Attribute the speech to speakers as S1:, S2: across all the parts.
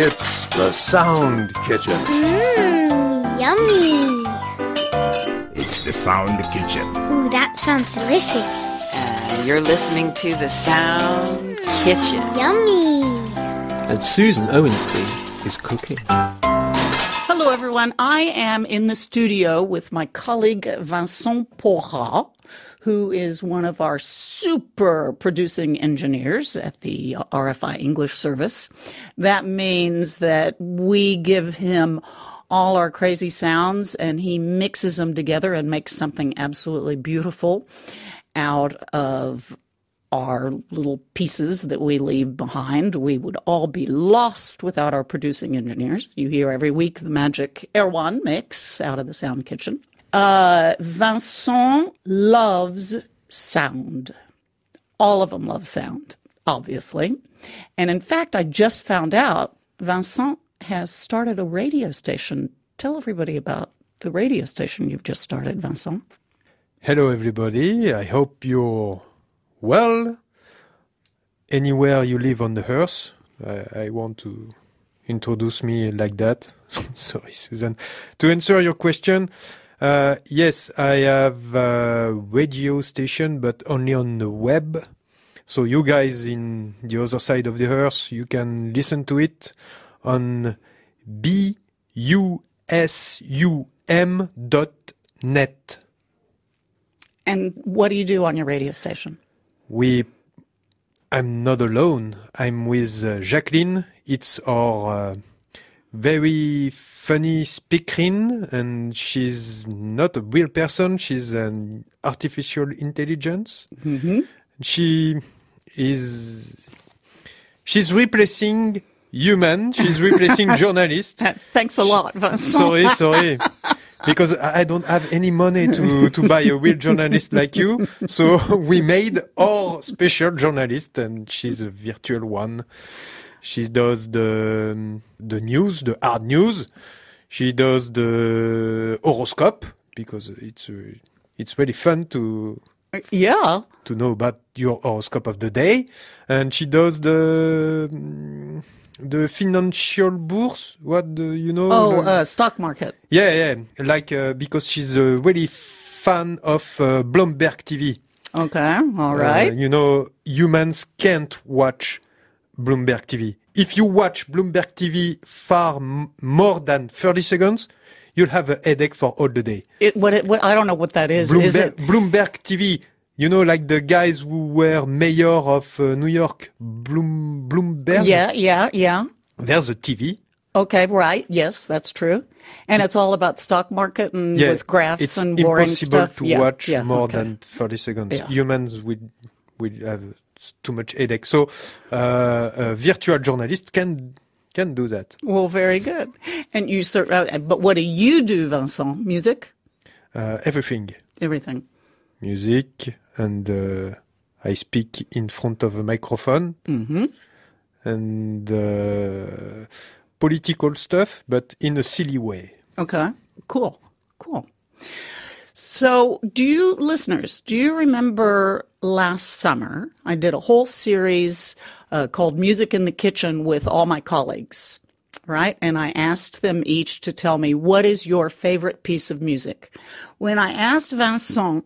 S1: It's the Sound Kitchen.
S2: Mmm, yummy.
S3: It's the Sound Kitchen.
S2: Ooh, that sounds delicious.
S4: And you're listening to the Sound Kitchen.
S2: Mmm, yummy.
S1: And Susan Owensby is cooking.
S5: Hello, everyone. I am in the studio with my colleague Vincent Pora, who is one of our super producing engineers at the RFI English service. That means that we give him all our crazy sounds and he mixes them together and makes something absolutely beautiful out of our little pieces that we leave behind. We would all be lost without our producing engineers. You hear every week the magic Erwan mix out of the sound kitchen. Uh, Vincent loves sound. All of them love sound, obviously. And in fact, I just found out Vincent has started a radio station. Tell everybody about the radio station you've just started, Vincent.
S6: Hello, everybody. I hope you're well anywhere you live on the earth. I, I want to introduce me like that. Sorry, Susan. To answer your question, uh, yes, I have a radio station, but only on the web. So you guys in the other side of the earth, you can listen to it on busum dot net.
S5: And what do you do on your radio station?
S6: We, I'm not alone. I'm with uh, Jacqueline. It's our uh, very funny speaking, and she's not a real person. She's an artificial intelligence.
S5: Mm-hmm.
S6: She is. She's replacing human. She's replacing journalist.
S5: Thanks a lot, Vincent.
S6: Sorry, sorry. Because I don't have any money to, to buy a real journalist like you. So we made our special journalist and she's a virtual one. She does the, the news, the hard news. She does the horoscope because it's, uh, it's really fun to,
S5: Yeah.
S6: to know about your horoscope of the day. And she does the, the financial bourse. What do you know?
S5: Oh, uh, stock market.
S6: yeah, yeah. Like, uh, because she's a really fan of uh, Bloomberg TV.
S5: Okay. all right Uh,
S6: you know, humans can't watch Bloomberg TV. If you watch Bloomberg TV far m- more than 30 seconds, you'll have a headache for all the day.
S5: It, what, it, what, I don't know what that is. Is
S6: Bloomberg,
S5: it?
S6: Bloomberg TV, you know, like the guys who were mayor of uh, New York, Bloom, Bloomberg.
S5: Yeah, yeah, yeah.
S6: There's a TV.
S5: Okay, right. Yes, that's true. And it's all about stock market and
S6: Yeah,
S5: with graphs
S6: it's
S5: and boring stuff.
S6: It's impossible to
S5: yeah,
S6: watch
S5: yeah,
S6: more
S5: okay.
S6: than 30 seconds. Humans will, will have too much headache. So, uh, a virtual journalist can, can do that.
S5: Well, very good. And you, sir, uh, but what do you do, Vincent? Music?
S6: Uh, everything.
S5: Everything.
S6: Music and, uh, I speak in front of a microphone
S5: Mm-hmm.
S6: and, uh, political stuff, but in a silly way.
S5: Okay. Cool. Cool. So, do you, listeners, do you remember last summer? I did a whole series uh, called Music in the Kitchen with all my colleagues, right? And I asked them each to tell me what is your favorite piece of music. When I asked Vincent,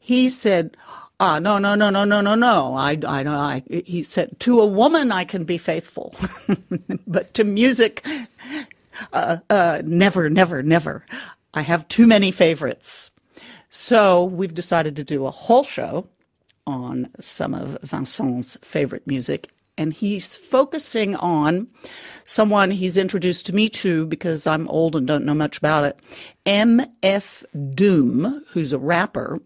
S5: he said, Ah, no, no, no, no, no, no, no. I, I, I, he said, to a woman, I can be faithful, but to music, uh, uh, never, never, never. I have too many favorites. So we've decided to do a whole show on some of Vincent's favorite music. And he's focusing on someone he's introduced me to because I'm old and don't know much about it. MF Doom, who's a rapper.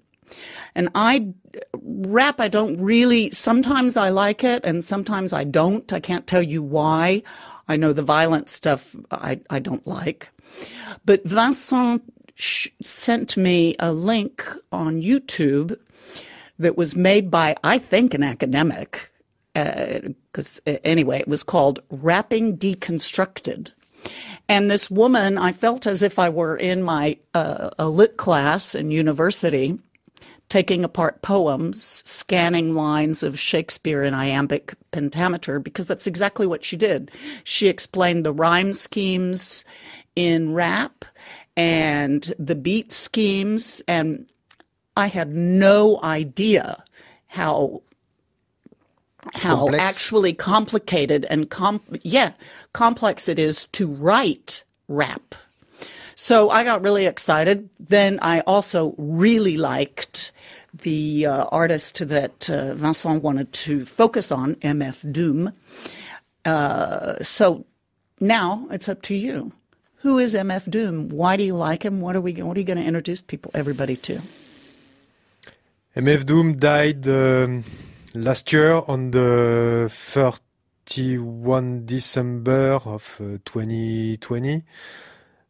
S5: And I rap, I don't really, sometimes I like it and sometimes I don't. I can't tell you why. I know the violent stuff I, I don't like. But Vincent sh- sent me a link on YouTube that was made by, I think, an academic. Because uh, anyway, it was called Rapping Deconstructed. And this woman, I felt as if I were in my uh, a lit class in university taking apart poems, scanning lines of Shakespeare in iambic pentameter, because that's exactly what she did. She explained the rhyme schemes in rap and the beat schemes, and I had no idea how how
S6: Complex.
S5: actually complicated and com- yeah complex it is to write rap. So i got really excited. Then i also really liked the uh, artist that uh, vincent wanted to focus on mf doom. Uh, so now it's up to you who is mf doom why do you like him what are we what are you going to introduce people everybody to
S6: MF Doom died um, last year on the 31 December of uh, 2020.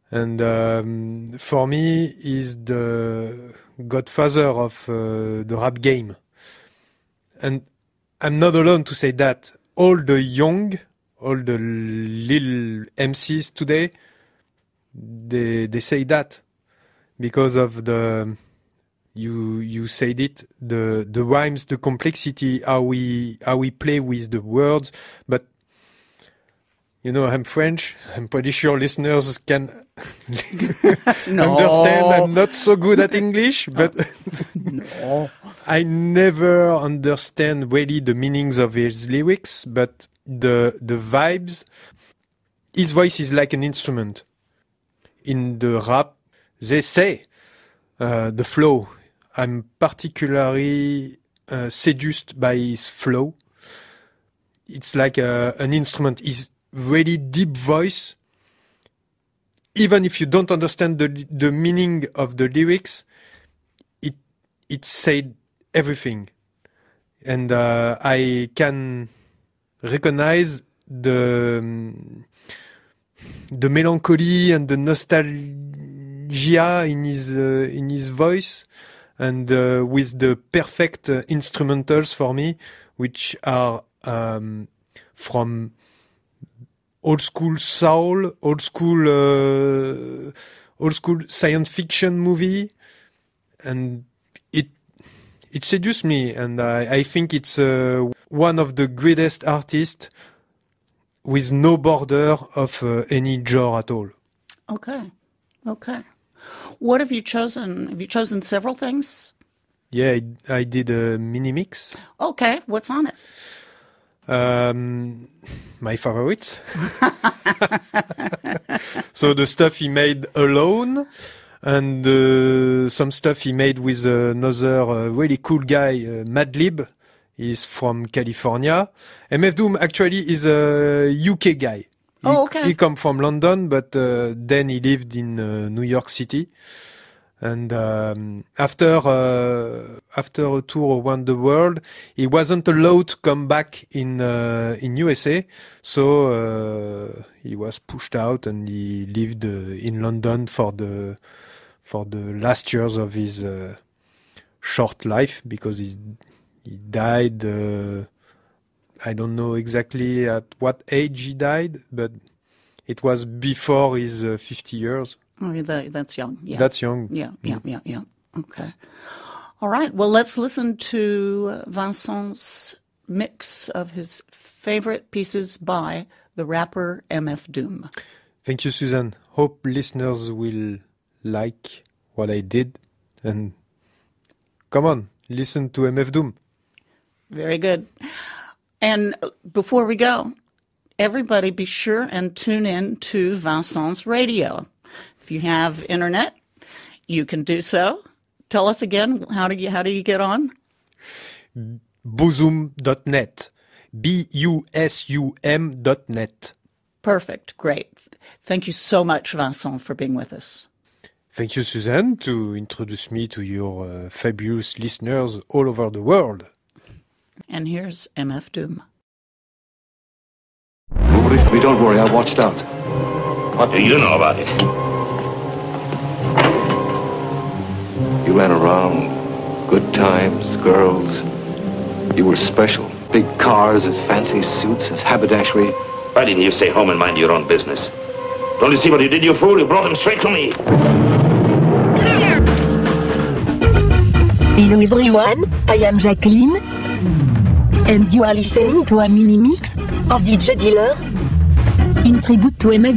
S6: And um, for me, is the godfather of uh, the rap game. And I'm not alone to say that. All the young, all the little MCs today, they they say that because of the you you said it the the rhymes the complexity how we how we play with the words. But you know i'm french. I'm pretty sure listeners can understand i'm not so good at english but no. i never understand really the meanings of his lyrics but the the vibes his voice is like an instrument in the rap they say uh, the flow. I'm particularly uh, seduced by his flow. It's like a, an instrument. His really deep voice, even if you don't understand the the meaning of the lyrics, it it said everything, and uh, I can recognize the um, the melancholy and the nostalgia in his uh, in his voice and uh, with the perfect uh, instrumentals for me which are um, from old school soul old school uh, old school science fiction movie. And it it seduced me. And I, I think it's uh, one of the greatest artists with no border of uh, any genre at all.
S5: okay okay what have you chosen have you chosen several things
S6: Yeah, I, I did a mini mix.
S5: okay what's on it
S6: Um, my favorites. so the stuff he made alone, and uh, some stuff he made with another uh, really cool guy, uh, Madlib. He's from California. MF Doom actually is a UK guy. He,
S5: Oh, okay.
S6: He come from London, but uh, then he lived in uh, New York City. And um, after uh, after a tour around the world, he wasn't allowed to come back in uh, in USA, so uh, he was pushed out, and he lived uh, in London for the for the last years of his uh, short life because he he died. Uh, I don't know exactly at what age he died, but it was before his uh, 50 years.
S5: oh that, that's young yeah
S6: That's young.
S5: Yeah, yeah, yeah, yeah. Okay. All right. Well, let's listen to Vincent's mix of his favorite pieces by the rapper MF Doom.
S6: Thank you, Susan. Hope listeners will like what I did. And come on, listen to MF Doom.
S5: Very good. And before we go, everybody be sure and tune in to Vincent's radio. If you have internet, you can do so. Tell us again how do you how do you get on?
S6: Busum.net. B-U-S-U-M dot net.
S5: Perfect. Great. Thank you so much, Vincent, for being with us.
S6: Thank you, Suzanne, to introduce me to your uh, fabulous listeners all over the world.
S5: And here's MF Doom.
S7: Nobody, don't worry, I watched out.
S3: What do you know about it?
S7: You ran around, good times, girls. You were special. Big cars, his fancy suits, his haberdashery.
S3: Why didn't you stay home and mind your own business? Don't you see what you did, you fool? You brought him straight to me.
S8: Hello everyone, I am Jacqueline. And you are listening to a mini mix of the DJ Dealer in tribute to Emma.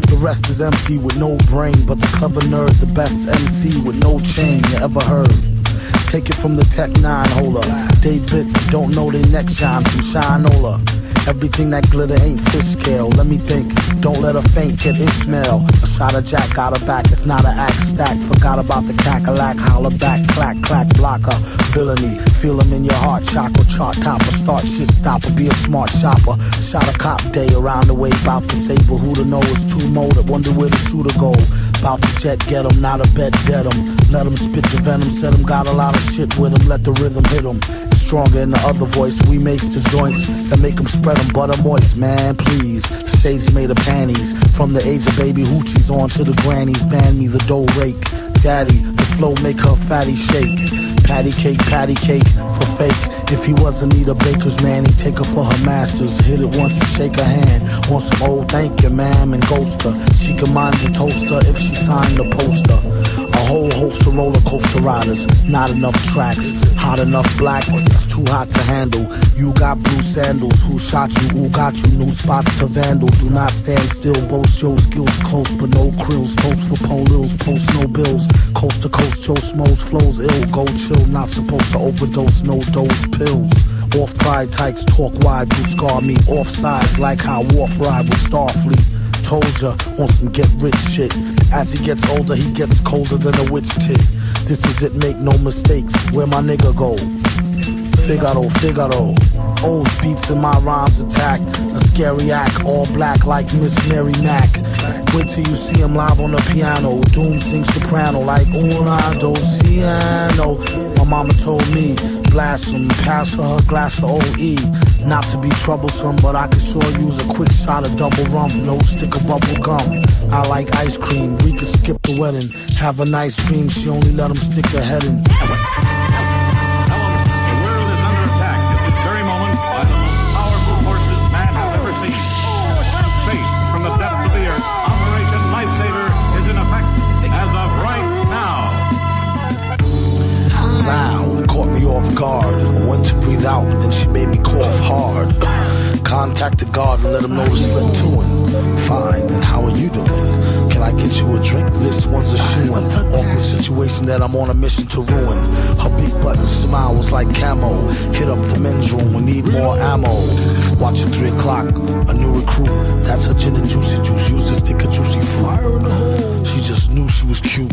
S9: The rest is empty with no brain, but the clever nerd, the best MC with no chain you ever heard. Take it from the Tech 9 holder. David, don't know they next shine from Shinola. Everything that glitter ain't fish scale. Let me think, don't let her faint, get Ishmael. A shot of Jack got her back, it's not an act stack. Forgot about the cackalack, holler back, clack, clack, blocker. Villainy, feel in your heart, chakra, chart topper. Start shit stopper, be a smart shopper. Shot a cop day around the way, bout to stable. Who to know is too molded, wonder where the shooter go. Bout to jet, get get 'em, not a bet, dead 'em. Let 'em spit the venom, set 'em, got a lot of shit with 'em. Let the rhythm hit 'em. Stronger in the other voice, we makes the joints that make 'em spread 'em butter moist, man, please. Stage made of panties, from the age of baby hoochies on to the grannies. Ban me the dough rake, daddy, the flow make her fatty shake. Patty cake, patty cake for fake. If he wasn't need a baker's man, he'd take her for her masters. Hit it once and shake her hand. Want some old thank you, ma'am, and ghost her. She can mind the toaster if she signed the poster. A whole host of roller coaster riders, not enough tracks. Hot enough black, but it's too hot to handle. You got blue sandals, who shot you, who got you? New spots to vandal. Do not stand still, boast your skills close, but no krills. Toast for polils, post no bills. Coast to coast, Joe Smoes flows ill. Go chill, not supposed to overdose, no dose pills. Off pride tights, talk wide, do scar me. Off sides, like how Worf ride with Starfleet. Told ya, on some get rich shit. As he gets older, he gets colder than a witch tit. This is it, make no mistakes. Where my nigga go? Figaro, Figaro. Old beats in my rhymes attack. A scary act, all black like Miss Mary Mack. Wait till you see him live on the piano. Doom sings soprano like una dos piano. My mama told me, blast him, pass her her glass of OE. Not to be troublesome, but I could sure use a quick shot of double rum. No stick of bubble gum. I like ice cream. We could skip the wedding. Have a nice dream. She only let him stick her head in. Off guard. I went to breathe out, then she made me cough hard. Contacted God and let him know to slip to him. Fine, and how are you doing? Can I get you a drink? This one's a shoe in. Awkward situation that I'm on a mission to ruin. Her big button smile was like camo. Hit up the men's room, we need more ammo. Watch at 3 o'clock, a new recruit. That's her gin and juicy juice. Used to stick a juicy fruit. She just knew she was cute.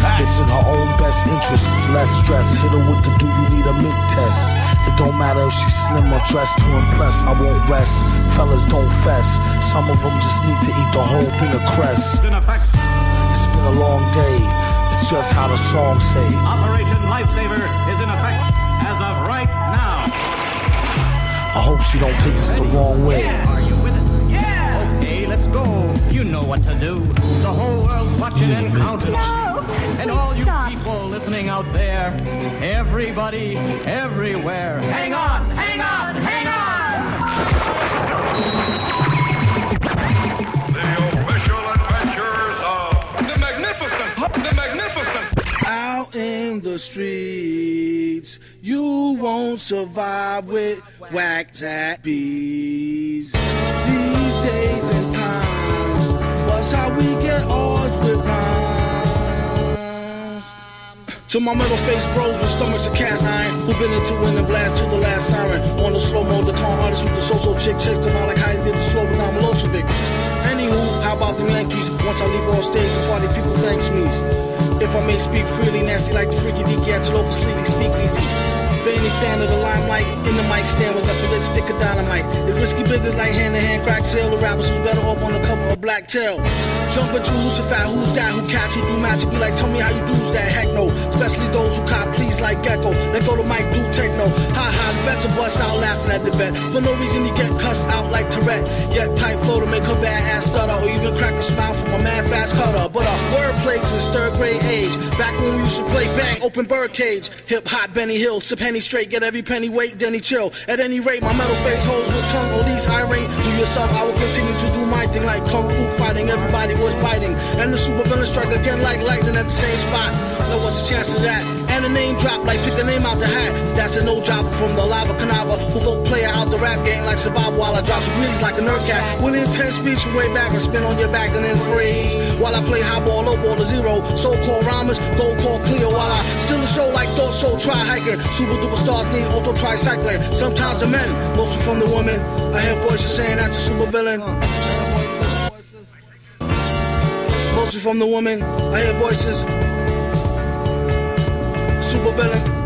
S9: It's in her own best interest. It's less stress. Hit her with the do you need a mint test. It don't matter if she's slim or dressed to impress. I won't rest. Fellas don't fess. Some of them just need to eat the whole thing of cress. It's been a long day. It's just how the song say.
S10: Operation Lifesaver is in effect as of right now.
S9: I hope she don't take this the wrong way.
S10: Are you with it? Yeah. Okay, let's go. You know what to do. The whole world's watching and counting. and all you people listening out there, everybody, everywhere, hang on, hang on, hang on!
S11: The official adventures of the magnificent, the magnificent.
S9: Out in the streets, you won't survive with whack tap bees. How we get ours with. To my metal face bros with stomachs of cast iron, who been into winning blast to the last siren. On the slow mo, the calm artist with the so-so chick chicks to my like how he did the slow down Milosevic. Anywho, how about the Yankees? Once I leave off stage, the party people thanks me. If I may speak freely, nasty like the freaky deaky Antelope sleazy, speak easy. For any fan of the limelight, in the mic stand was left a lit stick of dynamite. It's risky business like hand to hand crack sale. The rappers who's better off on the cover of Black Tail. Jump you, who's a fat, who's that, who cats, who do magic. Be like, tell me how you do's that, heck no. Especially those who cop please like Gecko. Let go to Mike, do techno. Ha ha, the vets will bust out laughing at the bet. For no reason, you get cussed out like Tourette. Yet tight flow to make her bad ass stutter, or even crack a smile from a mad fast cutter. But our wordplay since third grade age. Back when we used to
S12: play bang, open birdcage. Hip hop, Benny Hill, sip straight, get every penny weight, Denny chill. At any rate, my metal face holds with tongue, all these ring. Do yourself, I will continue to do my thing like kung fu fighting. Everybody was biting, and the super villain strike again like lightning at the same spot. Now what's the chance of that? And a name drop like pick a name out the hat. That's an old job from the lava canava who vote player out the rap game like survival while I drop degrees like a nerd cat. With intense speech from way back and spin on your back and then freeze. While I play high ball, low ball to zero. So called rhymers, go call Cleo while I still the show like thought so try hiking. Super duper stars need auto tricycling. Sometimes the men, mostly from the women. I hear voices saying that's a super villain. Mostly from the woman, I hear voices. Super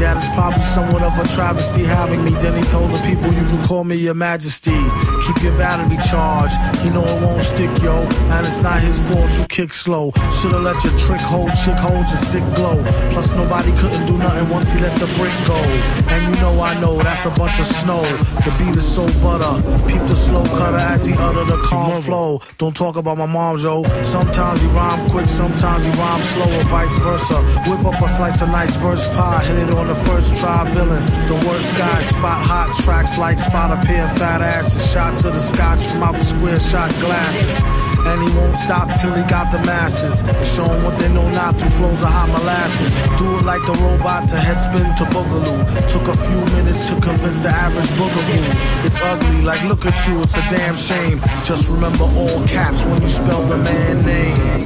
S13: that it's probably somewhat of a travesty having me. Then he told the people you can call me your majesty. Keep your battery charged. You know it won't stick, yo. And it's not his fault you kick slow. Should've let your trick hold, chick hold your sick glow. Plus nobody couldn't do nothing once he let the brick go. And you know I know that's a bunch of snow. The beat is so butter. Peep the slow cutter as he utter the calm flow. Don't talk about my mom, yo. Sometimes he rhyme quick, sometimes he rhyme slow, or vice versa. Whip up a slice of nice verse pie, hit it on the first try, villain. The worst guy, spot hot tracks like spot a pair of fat asses. Shots of the scotch from out the square shot glasses. And he won't stop till he got the masses. And show 'em what they know not through flows of hot molasses. Do it like the robot to headspin to boogaloo. Took a few minutes to convince the average boogaloo. It's ugly, like look at you, it's a damn shame. Just remember all caps when you spell the man name.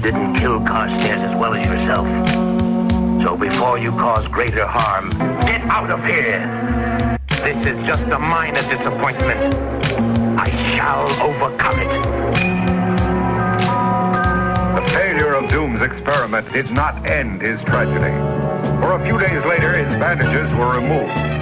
S3: Didn't kill Carstairs as well as yourself. So before you cause greater harm, get out of here! This is just a minor disappointment. I shall overcome it.
S14: The failure of Doom's experiment did not end his tragedy. For a few days later, his bandages were removed.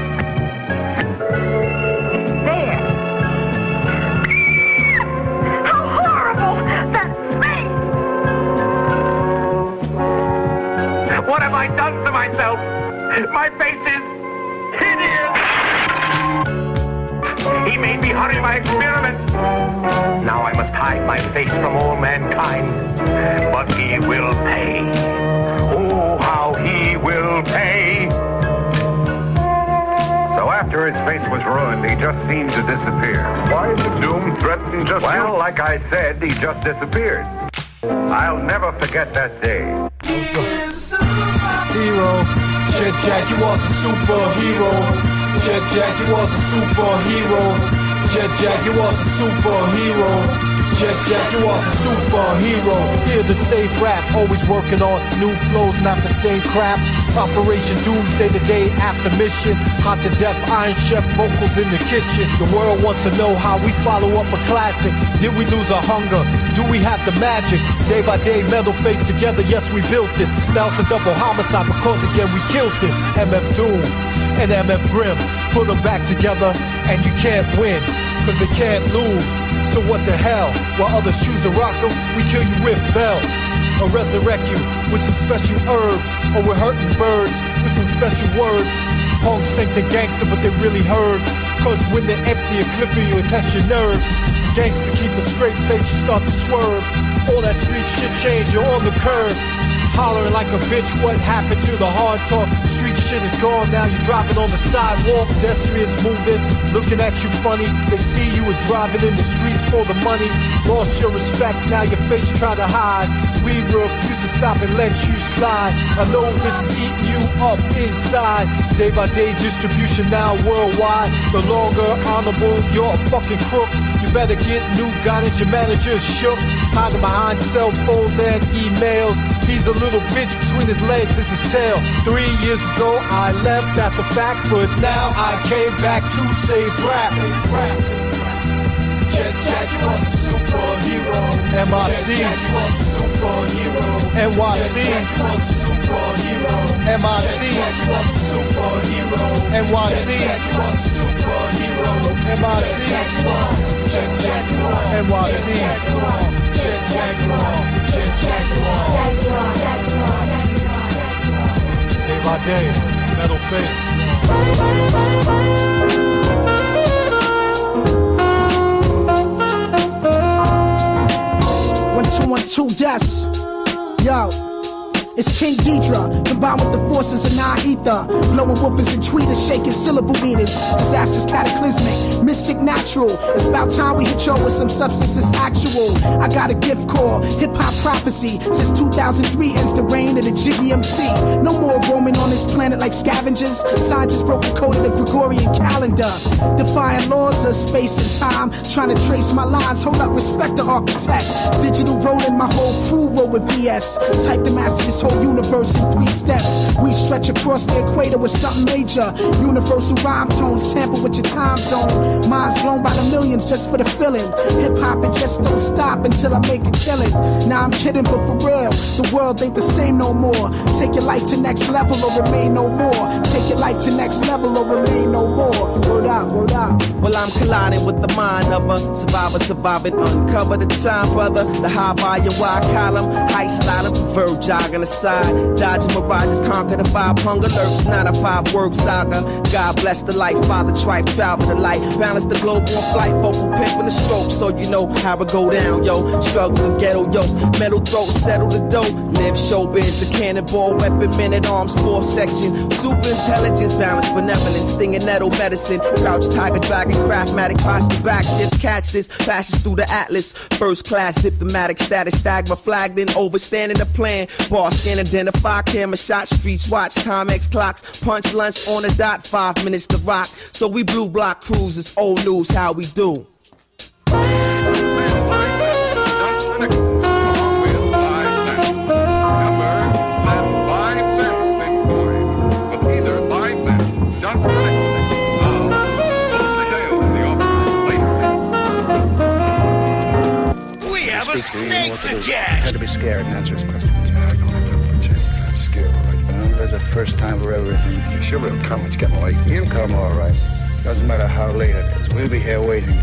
S14: My face is hideous!
S3: He made me hurry my experiment. Now I must hide my face from all mankind. But he will pay. Oh, how he will pay.
S14: So after his face was ruined, he just seemed to disappear. Why did Doom threaten just Well, like I said, he just disappeared. I'll never forget that day.
S15: Hero, check check, you was a superhero. Check check, you was a superhero. Check check, you was a superhero. Check check, you are a superhero. Hear the safe rap, always working on new flows, not the same crap. Operation Doomsday the day after mission. Hot to death, Iron Chef vocals in the kitchen. The world wants to know how we follow up a classic. Did we lose our hunger? Do we have the magic? Day by day, metal face together, yes, we built this. Thousand double homicide because again we killed this. MF Doom and MF Grimm, put them back together and you can't win. cause they can't lose. So what the hell? While others choose to rock 'em, we kill you with bells. Or resurrect you with some special herbs. Or we're hurting birds with some special words. Punks think they're gangster, but they really herbs. Cause when they're empty, you and test nerves. Gangster keep a straight face, you start to swerve. All that street shit change, you're on the curb. Hollering like a bitch, what happened to the hard talk? Street shit is gone now, you dropping on the sidewalk. Pedestrians moving, looking at you funny. They see you were driving in the streets for the money. Lost your respect, now your face try to hide. We refuse to stop and let you slide. I know this is eating you up inside. Day by day distribution now worldwide. The longer honorable, you're a fucking crook. You better get new guidance, your manager's shook. Hiding behind cell phones and emails. He's a little bitch between his legs, is tail. Three years ago I left, that's a fact, but now I came back to save rap.
S16: Jet Jack, you are a superhero.
S15: MIC.
S16: Jet Jack, you are a superhero.
S15: NYC.
S16: Jet Jack, you are a superhero.
S15: MIC.
S16: Jet Jack, you are a superhero.
S15: NYC.
S16: Jet Jack, you are a superhero.
S15: MIC.
S16: Jet Jack, you are. Jet Jack, you are.
S15: NYC.
S16: Jet Jack, you are. Jet Jack, you are.
S15: Day by day, metal face.
S17: One two one two, yes. Yo. It's King Ghidra, combined with the forces of non-ether. Blowing woofers and tweeters, shaking syllable meters. Disasters cataclysmic, mystic natural. It's about time we hit y'all with some substances actual. I got a gift called hip hop prophecy. Since 2003 ends the reign of the Jiggy MC. No more roaming on this planet like scavengers. Scientists broke the code of the Gregorian calendar. Defying laws of space and time. Trying to trace my lines. Hold up, respect the architect. Digital rolling, my whole crew roll with BS. Type to master this whole universe in three steps. We stretch across the equator with something major. Universal rhyme tones tamper with your time zone. Minds blown by the millions just for the feeling. Hip hop, it just don't stop until I make a killing. Now I'm kidding, but for real, the world ain't the same no more. Take your life to next level or remain no more. Take your life to next level or remain no more.
S18: Well, I'm colliding with the mind of a survivor, surviving, uncover the time, brother. The high volume, wide column, high sliding, verb jogging aside. Dodging mirages, conquer the vibe, hunger lurks, not a five word saga. God bless the life, Father Trife, travel the light, balance the globe on flight, vocal pimp in the stroke, so you know how it go down, yo. Struggle ghetto, yo. Metal throat, settle the dough. Live showbiz, the cannonball, weapon, men at arms, four section. Super intelligence, balance, benevolence, stinging nettle medicine. Crouch, tiger, dragon, craftmatic, posture, back shift, catch this, passes through the atlas. First class, diplomatic status, stagma, flag, then overstanding the plan. Boss can identify, camera shot, streets watch, time X clocks, punch lunch on the dot, five minutes to rock. So we blue block cruises, old news, how we do.
S19: Have a
S20: Speak to you,
S19: snake to
S20: do.
S19: catch.
S20: Had to be scared and answer his question. Yeah, I know. I'm scared, all right. Well, there's a first time for everything. Sure, we'll come. It's getting late. He'll come, all right. Doesn't matter how late it is. We'll be here waiting.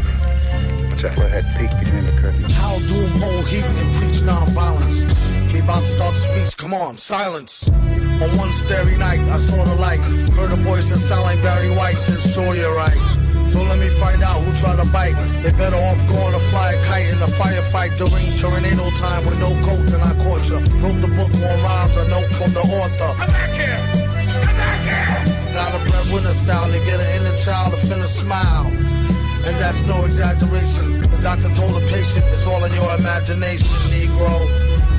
S20: What's that forehead peek between the curtains?
S13: How doom hold heat and preach nonviolence. He about to start the speech. Come on, silence. On one starry night, I saw the light. Heard a voice that sound like Barry White. Said, sure, you're right. Don't let me find out who tried to bite. They better off going to fly a kite in a firefight during tornado time with no coat than I caught you. Wrote the book on rhymes, a note from the author. I'm back here! I'm back here! Got a breadwinner style to get an inner child to finna smile. And that's no exaggeration. The doctor told the patient it's all in your imagination, Negro.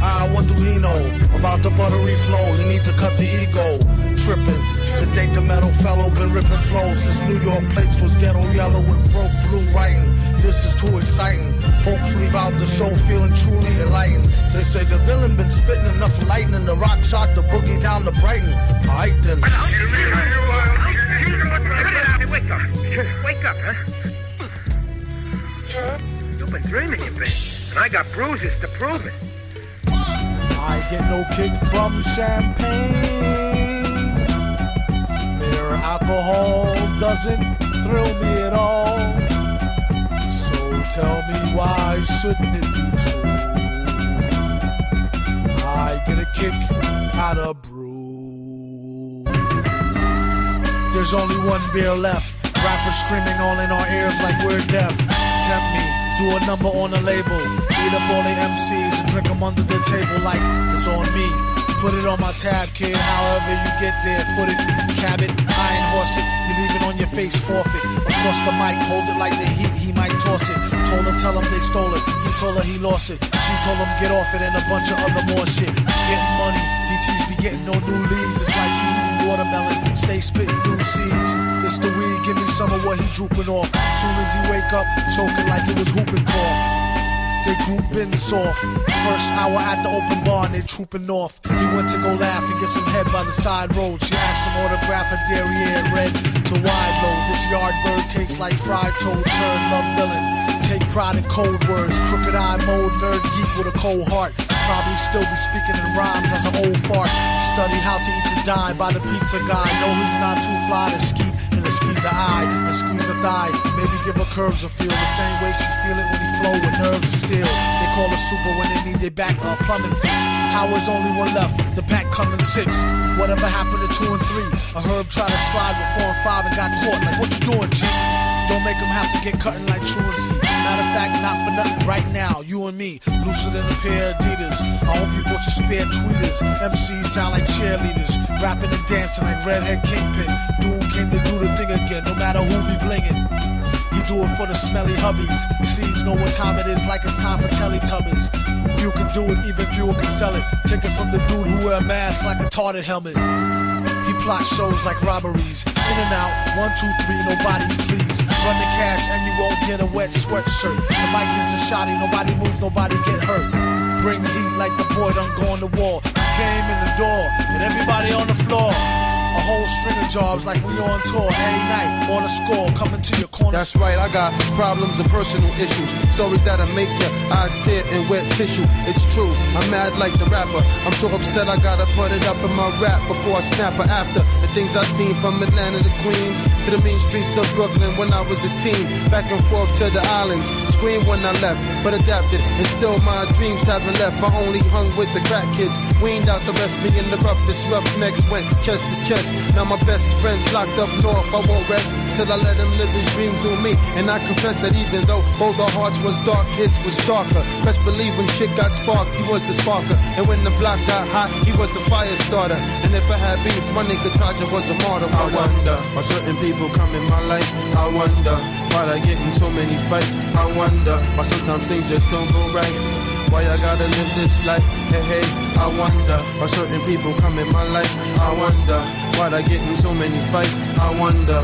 S13: Ah, what do he know about the buttery flow? He need to cut the ego. Tripping. To date, the metal fellow been ripping flows since New York plates was ghetto yellow with broke blue writing. This is too exciting. Folks leave out the show feeling truly enlightened. They say the villain been spitting enough lightning. The rock shot the boogie down to Brighton. Alright then.
S11: Hey, wake up. Wake up, huh? You've been dreaming, you bitch. And I got bruises to prove it.
S15: I get no kick from champagne. Mere alcohol doesn't thrill me at all.
S21: So tell me why shouldn't it be true? I get a kick out of brew. There's only one beer left. Rappers screaming all in our ears like we're deaf. Tempt me, do a number on a label. Beat up all the MCs and drink them under the table like it's on me. Put it on my tab, kid. However you get there, foot it, cab it, iron horse it. You leave it on your face, forfeit. Across the mic, hold it like the heat. He might toss it. Told her, tell him they stole it. He told her he lost it. She told him get off it and a bunch of other more shit. Getting money, DTs be getting no new leads. It's like eating watermelon. Stay spitting new seeds. It's the weed, give me some of what he drooping off. Soon as he wake up, choking like it was whooping cough. They grouping soft. First hour at the open bar and they trooping off. He went to go laugh and get some head by the side road. She asked him autograph a derriere red to wide load. This yard bird tastes like fried toad, turn love villain. Take pride in cold words, crooked eye mode, nerd geek with a cold heart. Probably still be speaking in rhymes as an old fart. Study how to eat to die by the pizza guy. No, he's not too fly to ski squeeze a eye and squeeze a thigh. Maybe give her curves a feel the same way she feel it when he flow with nerves of steel. They call her super when they need their back up plumbing fix. How is only one left? The pack coming six. Whatever happened to two and three? A herb tried to slide with four and five and got caught. Like what you doing, G? Don't make them have to get cutting like truancy. Fact, not for nothing. Right now, you and me, looser than a pair of Adidas. I hope you bought your spare tweeters. MCs sound like cheerleaders, rapping and dancing like redhead kingpin. Doom came to do the thing again, no matter who be blingin'. He do it for the smelly hubbies. Seeds know what time it is, like it's time for Teletubbies. Few can do it, even fewer can sell it. Take it from the dude who wear a mask like a tarted helmet. Plot shows like robberies. In and out, one, two, three, nobody's pleased. Run the cash and you won't get a wet sweatshirt. The mic is the shotty, nobody moves, nobody get hurt. Bring heat like the boy done on the wall. Came in the door, and everybody on the floor. A whole string of jobs like we on tour every night on a score coming to your corner.
S22: That's right, I got problems and personal issues. Stories that'll make your eyes tear and wet tissue. It's true, I'm mad like the rapper. I'm so upset I gotta put it up in my rap before I snap or after. Things I've seen from Atlanta to Queens to the mean streets of Brooklyn when I was a teen. Back and forth to the islands. Screamed when I left, but adapted. And still my dreams haven't left. I only hung with the crack kids. Weaned out the rest, me in the roughest roughnecks went chest to chest. Now my best friends locked up north. I won't rest till I let him live his dream through me. And I confess that even though both our hearts was dark, his was darker. Best believe when shit got sparked, he was the sparker. And when the block got hot, he was the fire starter. And if I had beef, my nigga Taja was a martyr. I wonder why certain people come in my life. I wonder why I get in so many fights. I wonder why sometimes things just don't go right. Why I gotta live this life? Hey, hey, I wonder why certain people come in my life. I wonder why I get in so many fights. I wonder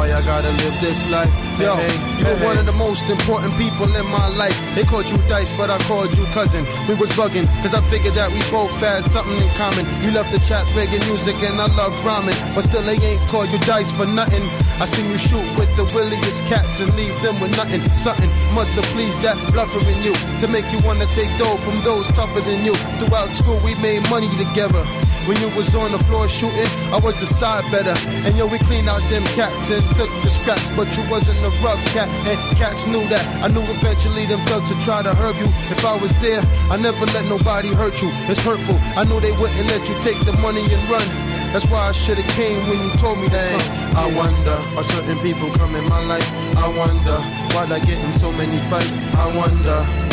S22: why I gotta live this life. Yo,
S21: Hey,
S22: you're
S21: hey,
S22: one of the most important people in my life. They called you Dice, but I called you cousin. We was bugging, cause I figured that we both had something in common. You love the chat reggae music and I love rhyming. But still, they ain't called you Dice for nothing. I seen you shoot with the williest cats and leave them with nothing. Something must have pleased that bluffer in you to make you wanna take dough from those tougher than you. Throughout school, we made money together. When you was on the floor shooting, I was the side better. And yo, we cleaned out them cats and took the scraps. But you wasn't a rough cat, and cats knew that. I knew eventually them thugs would try to hurt you. If I was there, I never let nobody hurt you. It's hurtful. I know they wouldn't let you take the money and run. That's why I should've came when you told me that. I wonder why certain people come in my life. I wonder why I get in so many fights. I wonder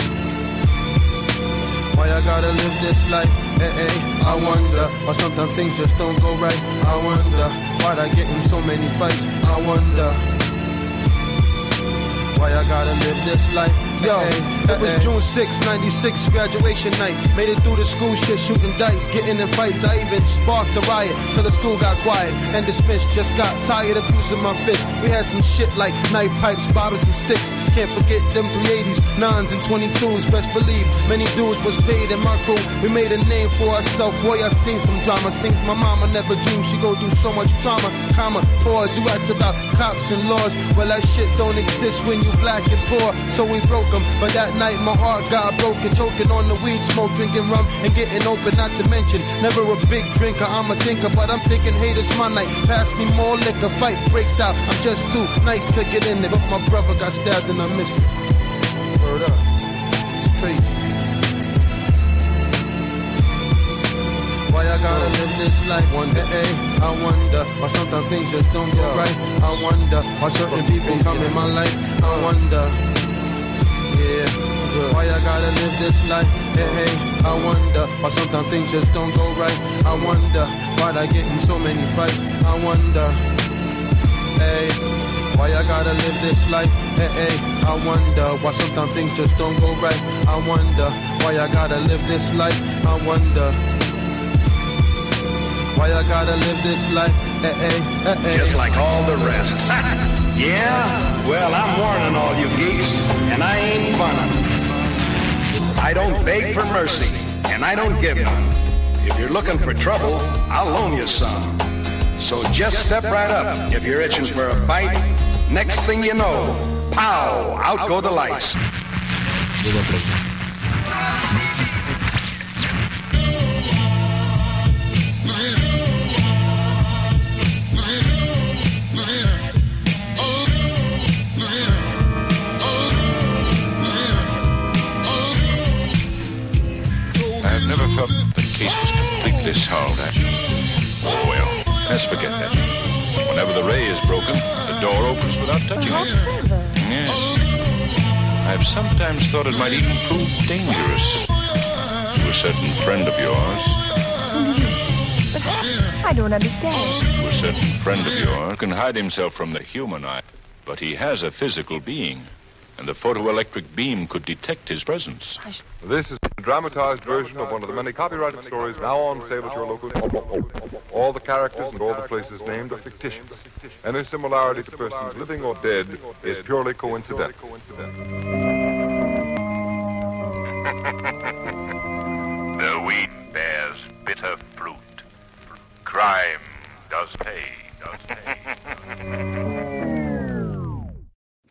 S22: why I gotta live this life. Hey, hey, I wonder why sometimes things just don't go right. I wonder why I get in so many fights. I wonder why I gotta live this life. Eh, Yo, it was June 6, 96, graduation night. Made it through the school shit, shooting dice, getting in fights. I even sparked a riot till the school got quiet and dismissed. Just got tired of using my fist. We had some shit like knife pipes, bottles, and sticks. Can't forget them 380s, 9s, and 22s. Best believe many dudes was paid in my crew. We made a name for ourselves. Boy, I seen some drama. Sings my mama never dreamed she go through so much trauma. Comma, pause. You asked about cops and laws. Well, that shit don't exist when you black and poor. So we broke them, but that night, my heart got broken, choking on the weed smoke, drinking rum and getting open. Not to mention, never a big drinker, I'm a thinker, but I'm thinking, hey, this my night. Pass me more liquor, fight breaks out. I'm just too nice to get in it, but my brother got stabbed and I missed it. Word up, it's crazy. Why I gotta live this life? Wonder, hey, I wonder why sometimes things just don't go right. I wonder why certain people come in my life. I wonder, yeah, why I gotta live this life? Hey, hey, I wonder why sometimes things just don't go right. I wonder why I get in so many fights. I wonder, hey, why I gotta live this life? Hey, hey, I wonder why sometimes things just don't go right. I wonder why I gotta live this life. I wonder. Why I gotta live this life? Hey, hey, hey, hey.
S23: Just like all the rest. yeah? Well, I'm warning all you geeks, and I ain't funnin'. I don't beg for mercy, and I don't give none. If you're looking for trouble, I'll loan you some. So just step right up if you're itching for a fight. Next thing you know, pow, out go the lights.
S24: Completely solved. I... Oh, well, let's forget that. Whenever the ray is broken, the door opens without touching it. Yes. I've sometimes thought it might even prove dangerous to a certain friend of yours.
S25: But I don't understand.
S24: To a certain friend of yours can hide himself from the human eye, but he has a physical being, and the photoelectric beam could detect his presence.
S26: This is a dramatized version of one of the many copyrighted stories now on sale at your local. All the characters and all the places named are fictitious. Any similarity to persons living or dead is purely coincidental.
S24: The weed bears bitter fruit. Crime does pay, does pay.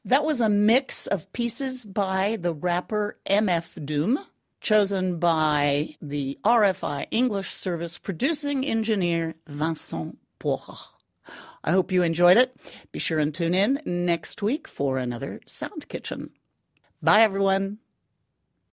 S5: That was a mix of pieces by the rapper MF Doom, chosen by the RFI English Service producing engineer Vincent Pora. I hope you enjoyed it. Be sure and tune in next week for another Sound Kitchen. Bye, everyone.